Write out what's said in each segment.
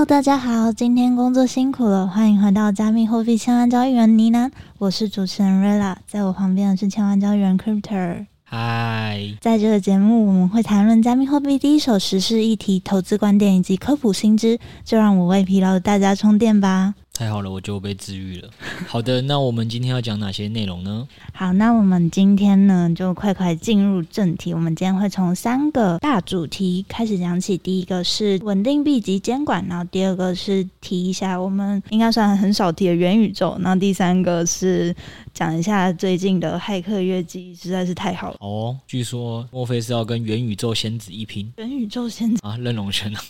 Hello，大家好，今天工作辛苦了，欢迎回到加密货币千万交易员呢喃，我是主持人 Rella，在我旁边的是千万交易员 Cryptor。嗨，在这个节目我们会谈论加密货币第一手时事议题、投资观点以及科普新知，就让我为疲劳的大家充电吧。太好了，我就被治愈了。好的，那我们今天要讲哪些内容呢？好，那我们今天呢就快快进入正题。我们今天会从三个大主题开始讲起。第一个是稳定币及监管，然后第二个是提一下我们应该算很少提的元宇宙，然后第三个是讲一下最近的骇客月记，实在是太好了。哦，据说莫非是要跟元宇宙仙子一拼？元宇宙仙子啊，任龙轩啊，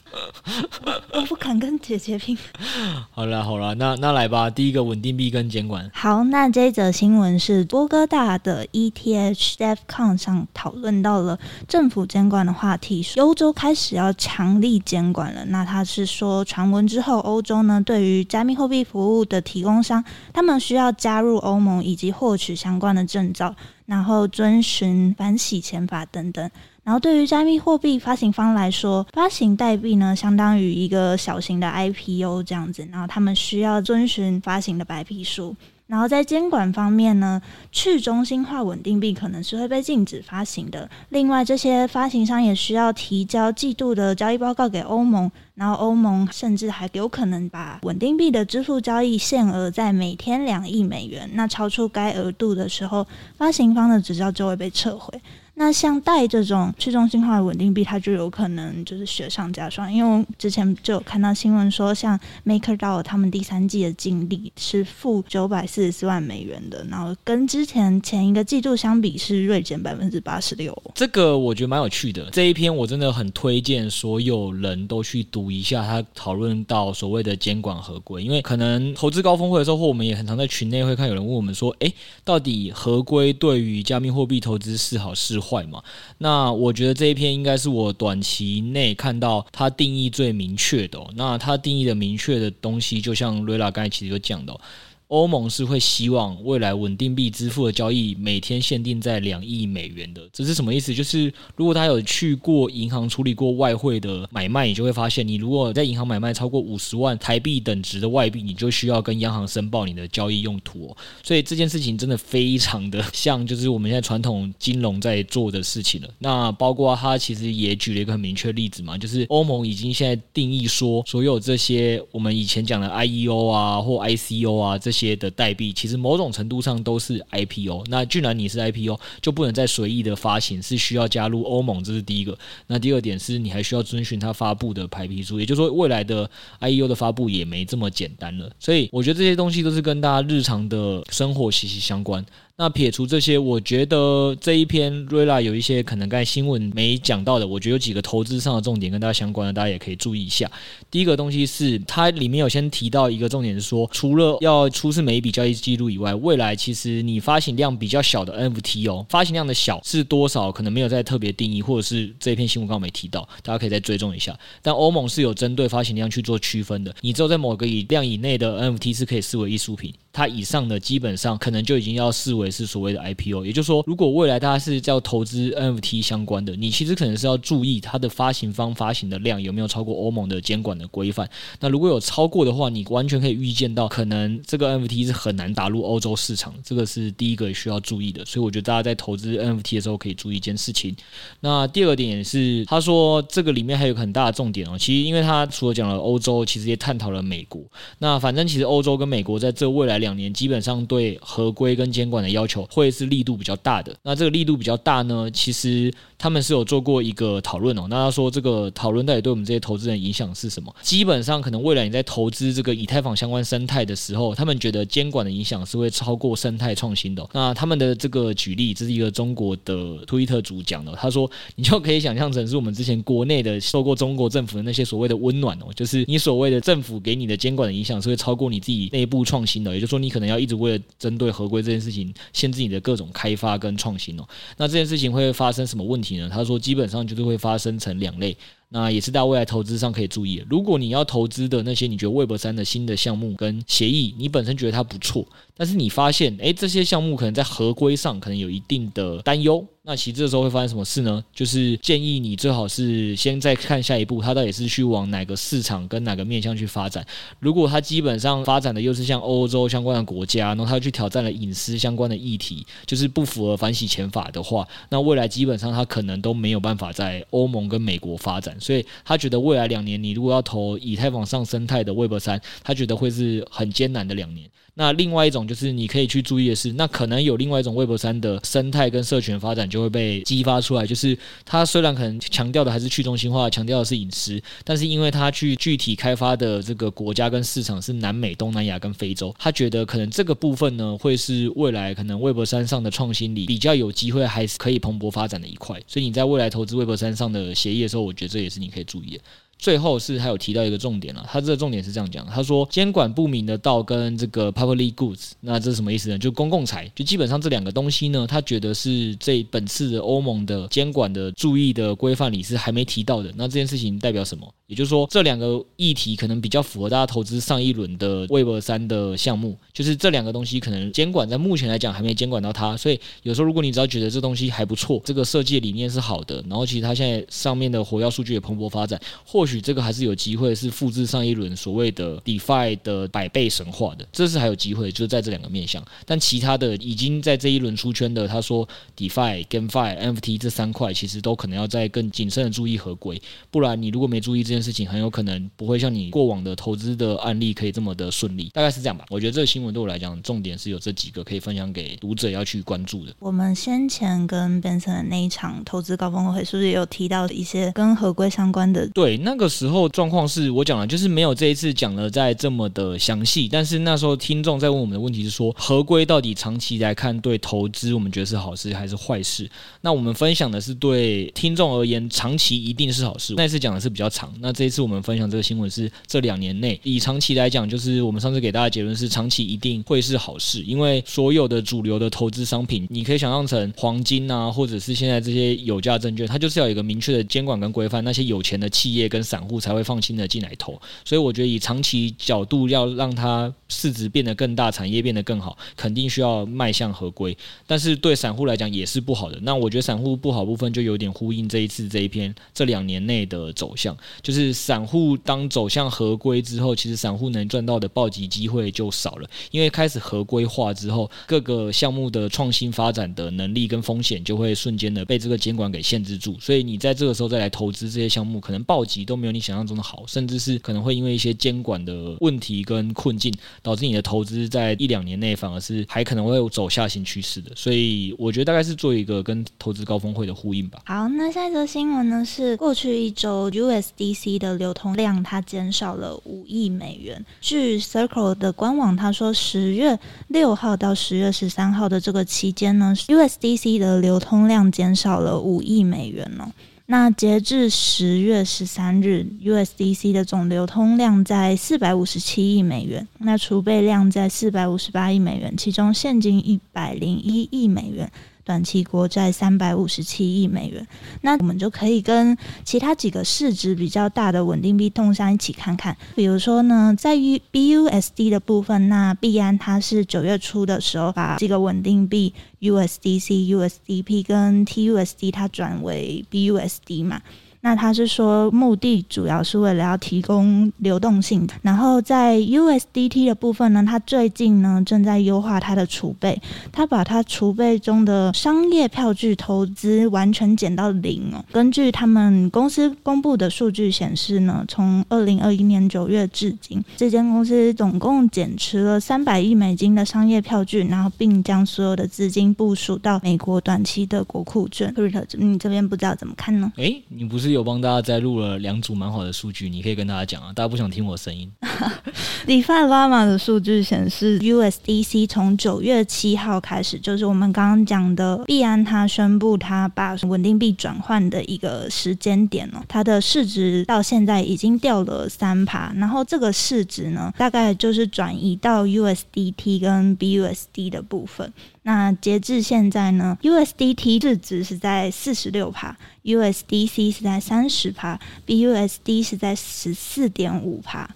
我不敢跟姐姐拼。好了好了。那那来吧，第一个稳定币跟监管。好，那这一则新闻是波哥大的 ETH DevCon 上讨论到了政府监管的话题，欧洲开始要强力监管了。那他是说，传闻之后，欧洲呢对于加密货币服务的提供商，他们需要加入欧盟以及获取相关的证照，然后遵循反洗钱法等等。然后，对于加密货币发行方来说，发行代币呢，相当于一个小型的 IPO 这样子。然后，他们需要遵循发行的白皮书。然后，在监管方面呢，去中心化稳定币可能是会被禁止发行的。另外，这些发行商也需要提交季度的交易报告给欧盟。然后，欧盟甚至还有可能把稳定币的支付交易限额在每天两亿美元。那超出该额度的时候，发行方的执照就会被撤回。那像代这种去中心化的稳定币，它就有可能就是雪上加霜，因为我之前就有看到新闻说，像 MakerDAO 他们第三季的净利是负九百四十四万美元的，然后跟之前前一个季度相比是锐减百分之八十六。这个我觉得蛮有趣的，这一篇我真的很推荐所有人都去读一下，他讨论到所谓的监管合规，因为可能投资高峰会的时候，我们也很常在群内会看有人问我们说，哎，到底合规对于加密货币投资是好是坏？坏嘛？那我觉得这一篇应该是我短期内看到它定义最明确的。那它定义的明确的东西，就像瑞拉刚才其实有讲的。欧盟是会希望未来稳定币支付的交易每天限定在两亿美元的，这是什么意思？就是如果他有去过银行处理过外汇的买卖，你就会发现，你如果在银行买卖超过五十万台币等值的外币，你就需要跟央行申报你的交易用途。所以这件事情真的非常的像，就是我们现在传统金融在做的事情了。那包括他其实也举了一个很明确的例子嘛，就是欧盟已经现在定义说，所有这些我们以前讲的 IEO 啊或 ICO 啊这些。些的代币其实某种程度上都是 IPO，那既然你是 IPO，就不能再随意的发行，是需要加入欧盟，这是第一个。那第二点是你还需要遵循它发布的排批书，也就是说未来的 IEO 的发布也没这么简单了。所以我觉得这些东西都是跟大家日常的生活息息相关。那撇除这些，我觉得这一篇瑞拉有一些可能刚才新闻没讲到的，我觉得有几个投资上的重点跟大家相关的，大家也可以注意一下。第一个东西是它里面有先提到一个重点是说，除了要出示每一笔交易记录以外，未来其实你发行量比较小的 NFT 哦，发行量的小是多少，可能没有在特别定义，或者是这一篇新闻刚刚没提到，大家可以再追踪一下。但欧盟是有针对发行量去做区分的，你只有在某个以量以内的 NFT 是可以视为艺术品。它以上的基本上可能就已经要视为是所谓的 IPO，也就是说，如果未来大家是叫投资 NFT 相关的，你其实可能是要注意它的发行方发行的量有没有超过欧盟的监管的规范。那如果有超过的话，你完全可以预见到，可能这个 NFT 是很难打入欧洲市场，这个是第一个需要注意的。所以我觉得大家在投资 NFT 的时候可以注意一件事情。那第二个点也是，他说这个里面还有个很大的重点哦，其实因为他除了讲了欧洲，其实也探讨了美国。那反正其实欧洲跟美国在这未来。两年基本上对合规跟监管的要求会是力度比较大的。那这个力度比较大呢，其实他们是有做过一个讨论哦。那他说这个讨论到底对我们这些投资人影响是什么？基本上可能未来你在投资这个以太坊相关生态的时候，他们觉得监管的影响是会超过生态创新的。那他们的这个举例，这是一个中国的推特主讲的，他说你就可以想象成是我们之前国内的受过中国政府的那些所谓的温暖哦，就是你所谓的政府给你的监管的影响是会超过你自己内部创新的，也就是说你可能要一直为了针对合规这件事情限制你的各种开发跟创新哦。那这件事情会发生什么问题他说基本上就是会发生成两类。那也是大家未来投资上可以注意。如果你要投资的那些你觉得 Web 三的新的项目跟协议，你本身觉得它不错，但是你发现，诶，这些项目可能在合规上可能有一定的担忧。那其实这时候会发生什么事呢？就是建议你最好是先再看下一步，它到底是去往哪个市场跟哪个面向去发展。如果它基本上发展的又是像欧洲相关的国家，然后它去挑战了隐私相关的议题，就是不符合反洗钱法的话，那未来基本上它可能都没有办法在欧盟跟美国发展。所以他觉得未来两年，你如果要投以太坊上生态的 Web 三，他觉得会是很艰难的两年。那另外一种就是你可以去注意的是，那可能有另外一种 Web 三的生态跟社群发展就会被激发出来。就是它虽然可能强调的还是去中心化，强调的是隐私，但是因为它去具体开发的这个国家跟市场是南美、东南亚跟非洲，他觉得可能这个部分呢会是未来可能 Web 三上的创新里比较有机会还是可以蓬勃发展的一块。所以你在未来投资 Web 三上的协议的时候，我觉得这也是你可以注意的。最后是还有提到一个重点了，他这个重点是这样讲，他说监管不明的道跟这个 public goods，那这是什么意思呢？就公共财，就基本上这两个东西呢，他觉得是这本次的欧盟的监管的注意的规范里是还没提到的。那这件事情代表什么？也就是说，这两个议题可能比较符合大家投资上一轮的 Web 三的项目，就是这两个东西可能监管在目前来讲还没监管到它，所以有时候如果你只要觉得这东西还不错，这个设计理念是好的，然后其实它现在上面的活跃数据也蓬勃发展，或。或许这个还是有机会是复制上一轮所谓的 DeFi 的百倍神话的，这是还有机会，就是在这两个面向。但其他的已经在这一轮出圈的，他说 DeFi、GameFi、NFT 这三块其实都可能要在更谨慎的注意合规，不然你如果没注意这件事情，很有可能不会像你过往的投资的案例可以这么的顺利。大概是这样吧。我觉得这个新闻对我来讲，重点是有这几个可以分享给读者要去关注的。我们先前跟 Benson 的那一场投资高峰会，是不是也有提到一些跟合规相关的？对，那个时候。状况是我讲了，就是没有这一次讲的再这么的详细。但是那时候听众在问我们的问题是说，合规到底长期来看对投资，我们觉得是好事还是坏事？那我们分享的是对听众而言，长期一定是好事。那次讲的是比较长，那这一次我们分享这个新闻是这两年内以长期来讲，就是我们上次给大家结论是长期一定会是好事，因为所有的主流的投资商品，你可以想象成黄金啊，或者是现在这些有价证券，它就是要有一个明确的监管跟规范，那些有钱的企业跟散户才。会放心的进来投，所以我觉得以长期角度要让它市值变得更大，产业变得更好，肯定需要迈向合规。但是对散户来讲也是不好的。那我觉得散户不好部分就有点呼应这一次这一篇这两年内的走向，就是散户当走向合规之后，其实散户能赚到的暴击机会就少了，因为开始合规化之后，各个项目的创新发展的能力跟风险就会瞬间的被这个监管给限制住。所以你在这个时候再来投资这些项目，可能暴击都没有你想象中的好，甚至是可能会因为一些监管的问题跟困境，导致你的投资在一两年内反而是还可能会走下行趋势的。所以我觉得大概是做一个跟投资高峰会的呼应吧。好，那下一则新闻呢是过去一周 USDC 的流通量它减少了五亿美元。据 Circle 的官网，他说十月六号到十月十三号的这个期间呢，USDC 的流通量减少了五亿美元哦。那截至十月十三日，USDC 的总流通量在四百五十七亿美元，那储备量在四百五十八亿美元，其中现金一百零一亿美元。短期国债三百五十七亿美元，那我们就可以跟其他几个市值比较大的稳定币动商一起看看。比如说呢，在于 BUSD 的部分，那币安它是九月初的时候把这个稳定币 USDC、USDP 跟 TUSD 它转为 BUSD 嘛。那他是说目的主要是为了要提供流动性。然后在 USDT 的部分呢，他最近呢正在优化它的储备，他把他储备中的商业票据投资完全减到零哦。根据他们公司公布的数据显示呢，从二零二一年九月至今，这间公司总共减持了三百亿美金的商业票据，然后并将所有的资金部署到美国短期的国库券。Peter，你这边不知道怎么看呢？诶，你不是有帮大家摘录了两组蛮好的数据，你可以跟大家讲啊。大家不想听我声音。DeFi Llama 的数据显示，USDC 从九月七号开始，就是我们刚刚讲的币安，他宣布他把稳定币转换的一个时间点哦，它的市值到现在已经掉了三趴，然后这个市值呢，大概就是转移到 USDT 跟 BUSD 的部分。那截至现在呢，USDT 市值是在四十六帕，USDC 是在三十帕，BUSD 是在十四点五帕。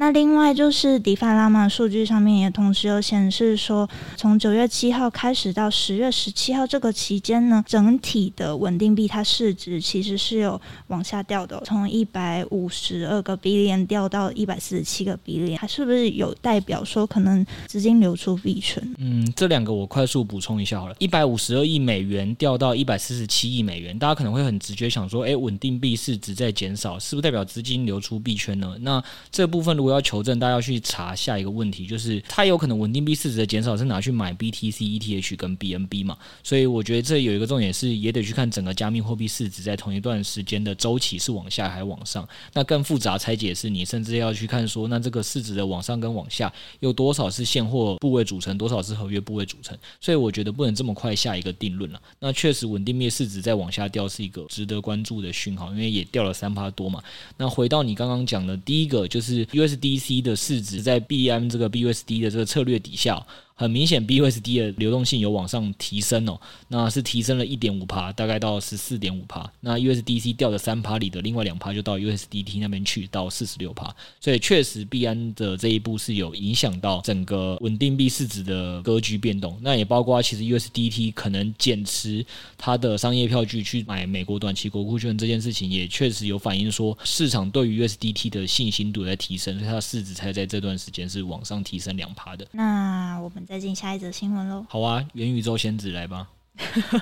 那另外就是 DeFi Llama 数据上面也同时有显示说，从九月七号开始到十月十七号这个期间呢，整体的稳定币它市值其实是有往下掉的，从一百五十二个 billion 掉到一百四十七个 billion，它是不是有代表说可能资金流出币圈？嗯，这两个我快速补充一下好了，一百五十二亿美元掉到一百四十七亿美元，大家可能会很直觉想说，哎，稳定币市值在减少，是不是代表资金流出币圈呢？那这部分如果要求证，大家要去查下一个问题，就是它有可能稳定币市值的减少是拿去买 BTC、ETH 跟 BNB 嘛？所以我觉得这有一个重点是，也得去看整个加密货币市值在同一段时间的周期是往下还是往上。那更复杂拆解是，你甚至要去看说，那这个市值的往上跟往下有多少是现货部位组成，多少是合约部位组成。所以我觉得不能这么快下一个定论了。那确实稳定币市值在往下掉是一个值得关注的讯号，因为也掉了三趴多嘛。那回到你刚刚讲的第一个，就是 D C。的市值在 BM 这个 BUSD 的这个策略底下。很明显，BUSD 的流动性有往上提升哦，那是提升了一点五趴，大概到十四点五趴。那 USDC 掉的三趴里的另外两趴就到 USDT 那边去，到四十六趴。所以确实，币安的这一步是有影响到整个稳定币市值的格局变动。那也包括其实 USDT 可能减持它的商业票据去买美国短期国库券这件事情，也确实有反映说市场对于 USDT 的信心度在提升，所以它的市值才在这段时间是往上提升两趴的。那我们。再进下一则新闻喽。好啊，元宇宙仙子来吧。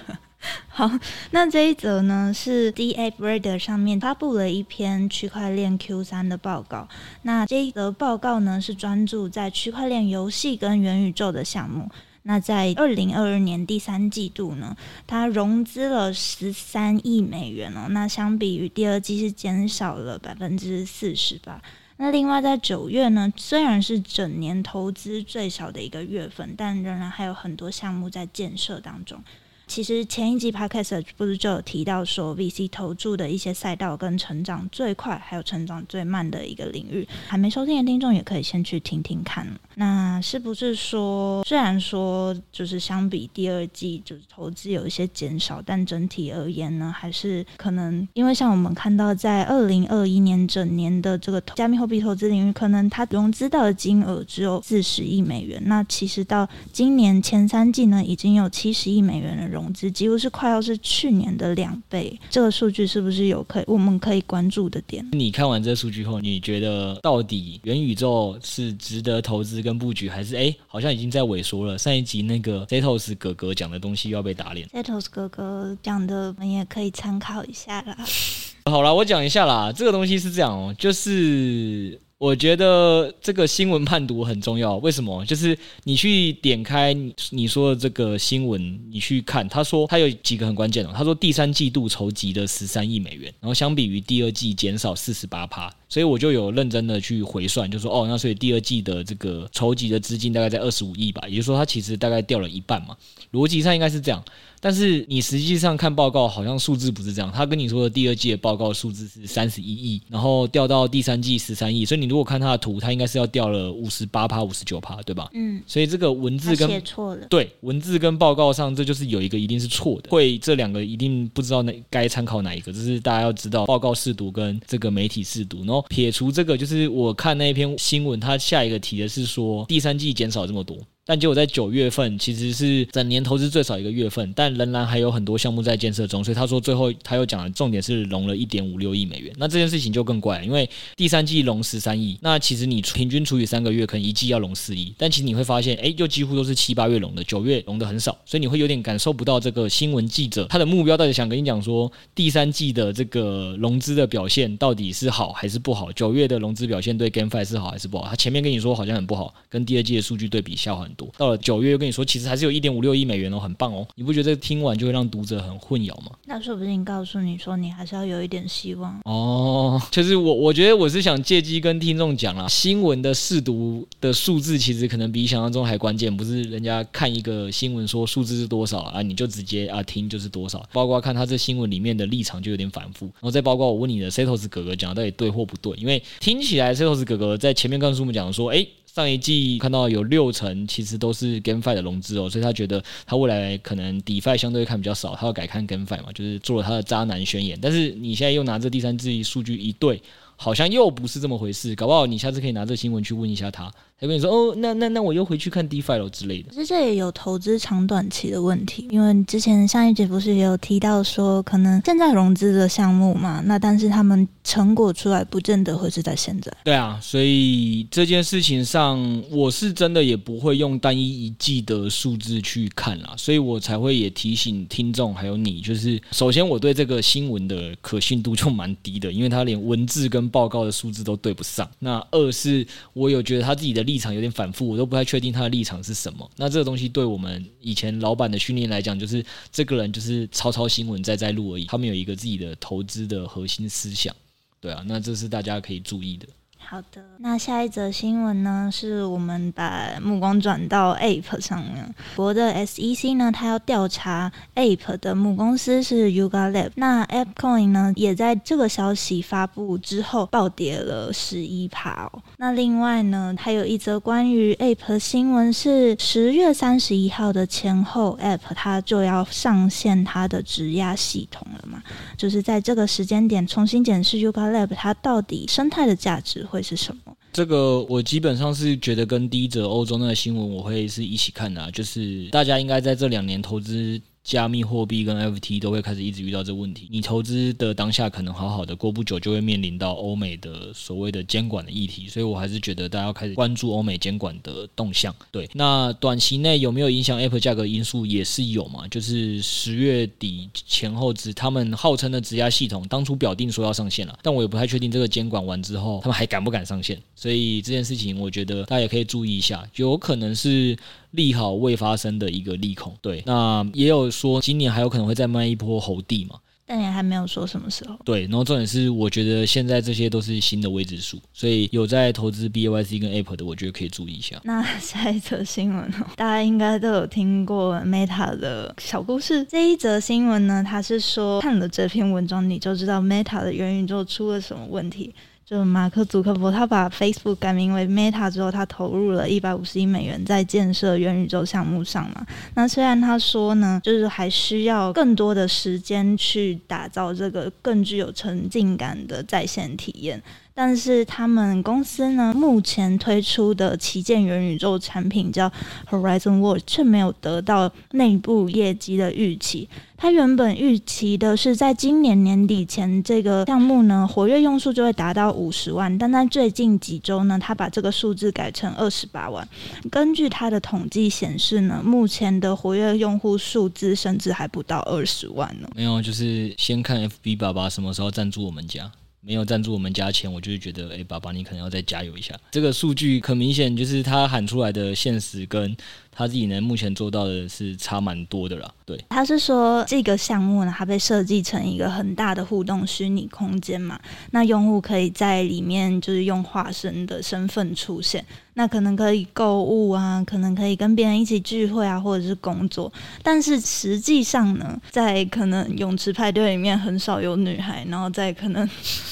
好，那这一则呢是 Ape Radar 上面发布了一篇区块链 Q 三的报告。那这一则报告呢是专注在区块链游戏跟元宇宙的项目。那在二零二二年第三季度呢，它融资了十三亿美元哦。那相比于第二季是减少了百分之四十吧。那另外，在九月呢，虽然是整年投资最少的一个月份，但仍然还有很多项目在建设当中。其实前一集 Podcast 不是就有提到说，VC 投注的一些赛道跟成长最快还有成长最慢的一个领域，还没收听的听众也可以先去听听看。那是不是说，虽然说就是相比第二季就是投资有一些减少，但整体而言呢，还是可能因为像我们看到在二零二一年整年的这个加密货币投资领域，可能它融资到的金额只有四十亿美元。那其实到今年前三季呢，已经有七十亿美元的融融资几乎是快要是去年的两倍，这个数据是不是有可以我们可以关注的点？你看完这个数据后，你觉得到底元宇宙是值得投资跟布局，还是哎好像已经在萎缩了？上一集那个 Zetos 哥哥讲的东西又要被打脸。Zetos 哥哥讲的，我们也可以参考一下啦。好啦，我讲一下啦，这个东西是这样哦，就是。我觉得这个新闻判读很重要，为什么？就是你去点开你说的这个新闻，你去看，他说他有几个很关键的，他说第三季度筹集的十三亿美元，然后相比于第二季减少四十八趴，所以我就有认真的去回算，就说哦，那所以第二季的这个筹集的资金大概在二十五亿吧，也就是说它其实大概掉了一半嘛，逻辑上应该是这样。但是你实际上看报告，好像数字不是这样。他跟你说的第二季的报告数字是三十一亿，然后掉到第三季十三亿，所以你如果看他的图，他应该是要掉了五十八趴、五十九趴，对吧？嗯。所以这个文字跟写错了。对，文字跟报告上，这就是有一个一定是错的。会这两个一定不知道哪该参考哪一个，这是大家要知道报告试读跟这个媒体试读。然后撇除这个，就是我看那一篇新闻，他下一个提的是说第三季减少这么多。但结果在九月份其实是整年投资最少一个月份，但仍然还有很多项目在建设中，所以他说最后他又讲了重点是融了一点五六亿美元。那这件事情就更怪了，因为第三季融十三亿，那其实你平均除以三个月，可能一季要融四亿，但其实你会发现，哎，又几乎都是七八月融的，九月融的很少，所以你会有点感受不到这个新闻记者他的目标到底想跟你讲说第三季的这个融资的表现到底是好还是不好？九月的融资表现对 GameFi 是好还是不好？他前面跟你说好像很不好，跟第二季的数据对比下滑很多，到了九月又跟你说其实还是有一点五六亿美元哦，很棒哦，你不觉得这个听完就会让读者很混淆吗？那说不定告诉你说你还是要有一点希望哦。就是我我觉得我是想借机跟听众讲啦，新闻的试读的数字其实可能比想象中还关键，不是人家看一个新闻说数字是多少啊，你就直接啊听就是多少，包括看他这新闻里面的立场就有点反复，然后再包括我问你的 Setos 哥哥讲的到底对或不对，因为听起来 Setos 哥哥在前面告诉我们讲说，哎。上一季看到有六成其实都是 GameFi 的融资哦，所以他觉得他未来可能 DeFi 相对看比较少，他要改看 GameFi 嘛，就是做了他的渣男宣言。但是你现在又拿这第三季数据一对，好像又不是这么回事，搞不好你下次可以拿这新闻去问一下他。他跟你说哦，那那那我又回去看 DeFi 了之类的。其实这也有投资长短期的问题，因为之前上一节不是也有提到说，可能现在融资的项目嘛，那但是他们成果出来不见得会是在现在。对啊，所以这件事情上，我是真的也不会用单一一季的数字去看啦，所以我才会也提醒听众还有你，就是首先我对这个新闻的可信度就蛮低的，因为它连文字跟报告的数字都对不上。那二是我有觉得他自己的。立场有点反复，我都不太确定他的立场是什么。那这个东西对我们以前老板的训练来讲，就是这个人就是抄抄新闻在在录而已。他们有一个自己的投资的核心思想，对啊，那这是大家可以注意的。好的，那下一则新闻呢，是我们把目光转到 Ape 上面。国的 SEC 呢，它要调查 Ape 的母公司是 Yuga Lab。那 ApeCoin 呢，也在这个消息发布之后暴跌了十一趴哦。那另外呢，还有一则关于 Ape 新闻是十月三十一号的前后，Ape 它就要上线它的质押系统了嘛，就是在这个时间点重新检视 Yuga Lab 它到底生态的价值会是什么？这个我基本上是觉得跟第一则欧洲那个新闻我会是一起看的啊，就是大家应该在这两年投资。加密货币跟 FT 都会开始一直遇到这个问题。你投资的当下可能好好的，过不久就会面临到欧美的所谓的监管的议题。所以我还是觉得大家要开始关注欧美监管的动向。对，那短期内有没有影响 Apple 价格因素也是有嘛？就是十月底前后，只他们号称的质押系统当初表定说要上线了，但我也不太确定这个监管完之后他们还敢不敢上线。所以这件事情我觉得大家也可以注意一下，有可能是。利好未发生的一个利空，对，那也有说今年还有可能会再卖一波猴帝嘛，但也还没有说什么时候。对，然后重点是，我觉得现在这些都是新的未知数，所以有在投资 BAYC 跟 Ape 的，我觉得可以注意一下。那下一则新闻哦，大家应该都有听过 Meta 的小故事。这一则新闻呢，它是说看了这篇文章你就知道 Meta 的元宇宙出了什么问题。就马克·祖克伯，他把 Facebook 改名为 Meta 之后，他投入了一百五十亿美元在建设元宇宙项目上嘛。那虽然他说呢，就是还需要更多的时间去打造这个更具有沉浸感的在线体验。但是他们公司呢，目前推出的旗舰元宇宙产品叫 Horizon World，却没有得到内部业绩的预期。他原本预期的是在今年年底前，这个项目呢，活跃用户就会达到五十万，但在最近几周呢，他把这个数字改成二十八万。根据他的统计显示呢，目前的活跃用户数字甚至还不到二十万呢。没有，就是先看 FB 爸爸什么时候赞助我们家。没有赞助我们家钱，我就是觉得，哎，爸爸，你可能要再加油一下。这个数据很明显，就是他喊出来的现实跟他自己呢目前做到的是差蛮多的啦。对，他是说这个项目呢，它被设计成一个很大的互动虚拟空间嘛，那用户可以在里面就是用化身的身份出现。那可能可以购物啊，可能可以跟别人一起聚会啊，或者是工作。但是实际上呢，在可能泳池派对里面很少有女孩，然后在可能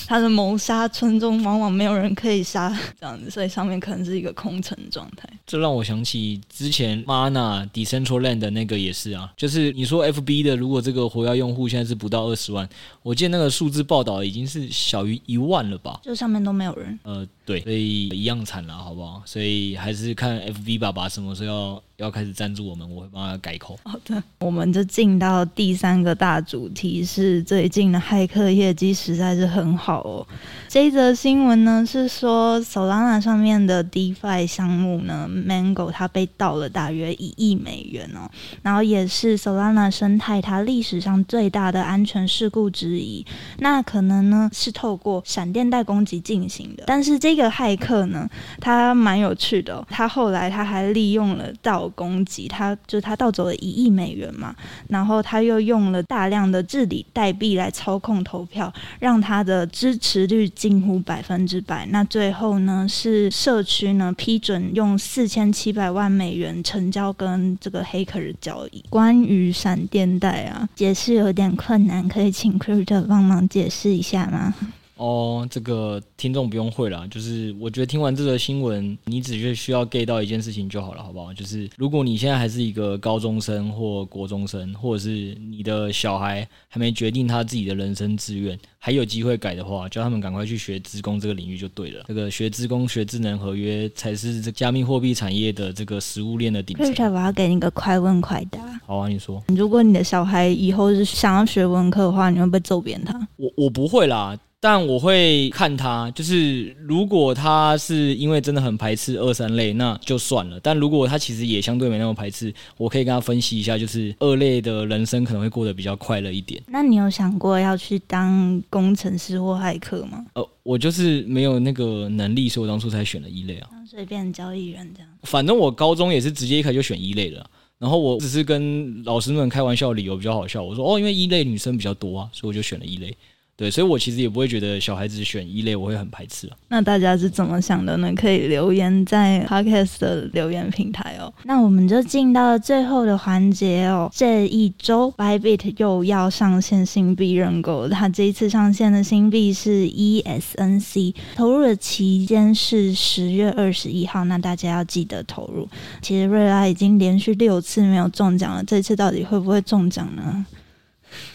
他的谋杀村中，往往没有人可以杀这样子，所以上面可能是一个空城状态。这让我想起之前前 Mana Decentraland 的那个也是啊，就是你说 FB 的，如果这个活跃用户现在是不到二十万，我记得那个数字报道已经是小于一万了吧？就上面都没有人。呃，对，所以一样惨了，好不好？所以还是看 FB 爸爸什么时候要。要开始赞助我们，我会帮他改口。好的，我们就进到第三个大主题，是最近的骇客业绩实在是很好哦。这一则新闻呢是说，Solana 上面的 DeFi 项目呢，Mango 它被盗了大约一亿美元哦，然后也是 Solana 生态它历史上最大的安全事故之一。那可能呢是透过闪电贷攻击进行的，但是这个骇客呢，他蛮有趣的哦，他后来他还利用了盗。攻击他，就是他盗走了一亿美元嘛，然后他又用了大量的治理代币来操控投票，让他的支持率近乎百分之百。那最后呢，是社区呢批准用四千七百万美元成交跟这个黑客的交易。关于闪电贷啊，解释有点困难，可以请 Crypto 帮忙解释一下吗？哦，这个听众不用会啦，就是我觉得听完这个新闻，你只需需要 get 到一件事情就好了，好不好？就是如果你现在还是一个高中生或国中生，或者是你的小孩还没决定他自己的人生志愿，还有机会改的话，叫他们赶快去学职工这个领域就对了。这个学职工、学智能合约才是这加密货币产业的这个食物链的顶层。我要给你个快问快答。好啊，你说。如果你的小孩以后是想要学文科的话，你会不会揍扁他？我我不会啦。但我会看他，就是如果他是因为真的很排斥二三类，那就算了。但如果他其实也相对没那么排斥，我可以跟他分析一下，就是二类的人生可能会过得比较快乐一点。那你有想过要去当工程师或骇客吗？呃，我就是没有那个能力，所以我当初才选了一类啊。随便交易员这样。反正我高中也是直接一开始就选一类了，然后我只是跟老师们开玩笑，理由比较好笑。我说哦，因为一类女生比较多啊，所以我就选了一类。对，所以我其实也不会觉得小孩子选一类我会很排斥啊。那大家是怎么想的呢？可以留言在 Podcast 的留言平台哦。那我们就进到了最后的环节哦。这一周，Bybit 又要上线新币认购，它这一次上线的新币是 ESNC，投入的期间是十月二十一号。那大家要记得投入。其实瑞拉已经连续六次没有中奖了，这次到底会不会中奖呢？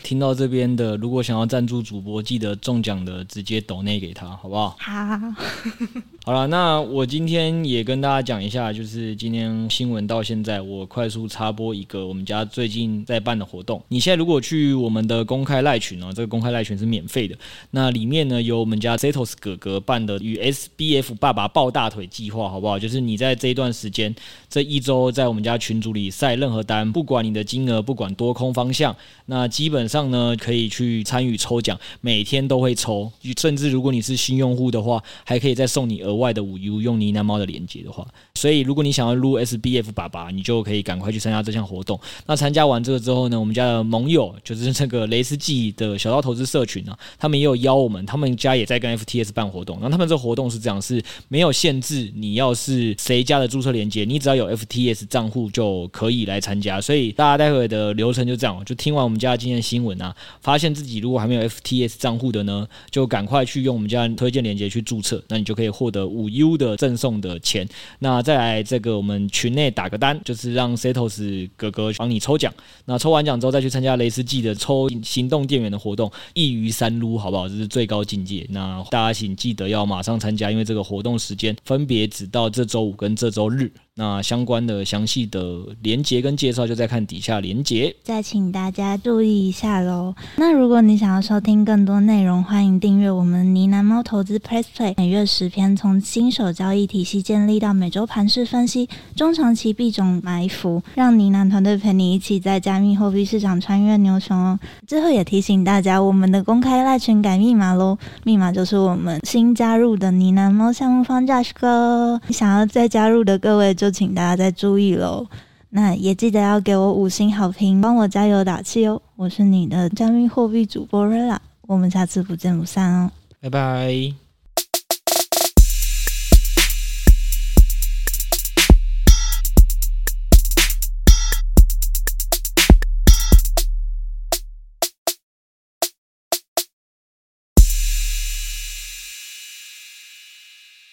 听到这边的，如果想要赞助主播，记得中奖的直接抖内给他，好不好？好。好了，那我今天也跟大家讲一下，就是今天新闻到现在，我快速插播一个我们家最近在办的活动。你现在如果去我们的公开赖群呢，这个公开赖群是免费的，那里面呢有我们家 Zetos 哥哥办的与 SBF 爸爸抱大腿计划，好不好？就是你在这一段时间，这一周在我们家群组里晒任何单，不管你的金额，不管多空方向，那基基本上呢可以去参与抽奖，每天都会抽，甚至如果你是新用户的话，还可以再送你额外的五 U 用呢喃猫的连接的话，所以如果你想要撸 SBF 爸爸，你就可以赶快去参加这项活动。那参加完这个之后呢，我们家的盟友就是这个雷斯记的小道投资社群啊，他们也有邀我们，他们家也在跟 FTS 办活动。那他们这个活动是这样，是没有限制，你要是谁家的注册连接，你只要有 FTS 账户就可以来参加。所以大家待会的流程就这样，就听完我们家今天新闻啊，发现自己如果还没有 FTS 账户的呢，就赶快去用我们家推荐连接去注册，那你就可以获得五 U。的赠送的钱，那再来这个我们群内打个单，就是让 Setos 哥哥帮你抽奖。那抽完奖之后再去参加雷斯记的抽行动电源的活动，一鱼三撸，好不好？这是最高境界。那大家请记得要马上参加，因为这个活动时间分别只到这周五跟这周日。那相关的详细的连接跟介绍就在看底下连接。再请大家注意一下喽。那如果你想要收听更多内容，欢迎订阅我们呢喃猫投资 Press Play，每月十篇，从新手交易体系建立到每周盘势分析，中长期币种埋伏，让呢喃团队陪你一起在加密货币市场穿越牛熊哦。最后也提醒大家，我们的公开赖群改密码喽，密码就是我们新加入的呢喃猫项目方 Josh 哥。想要再加入的各位。就请大家再注意喽，那也记得要给我五星好评，帮我加油打气哦！我是你的加密货币主播瑞拉，我们下次不见不散哦，拜拜。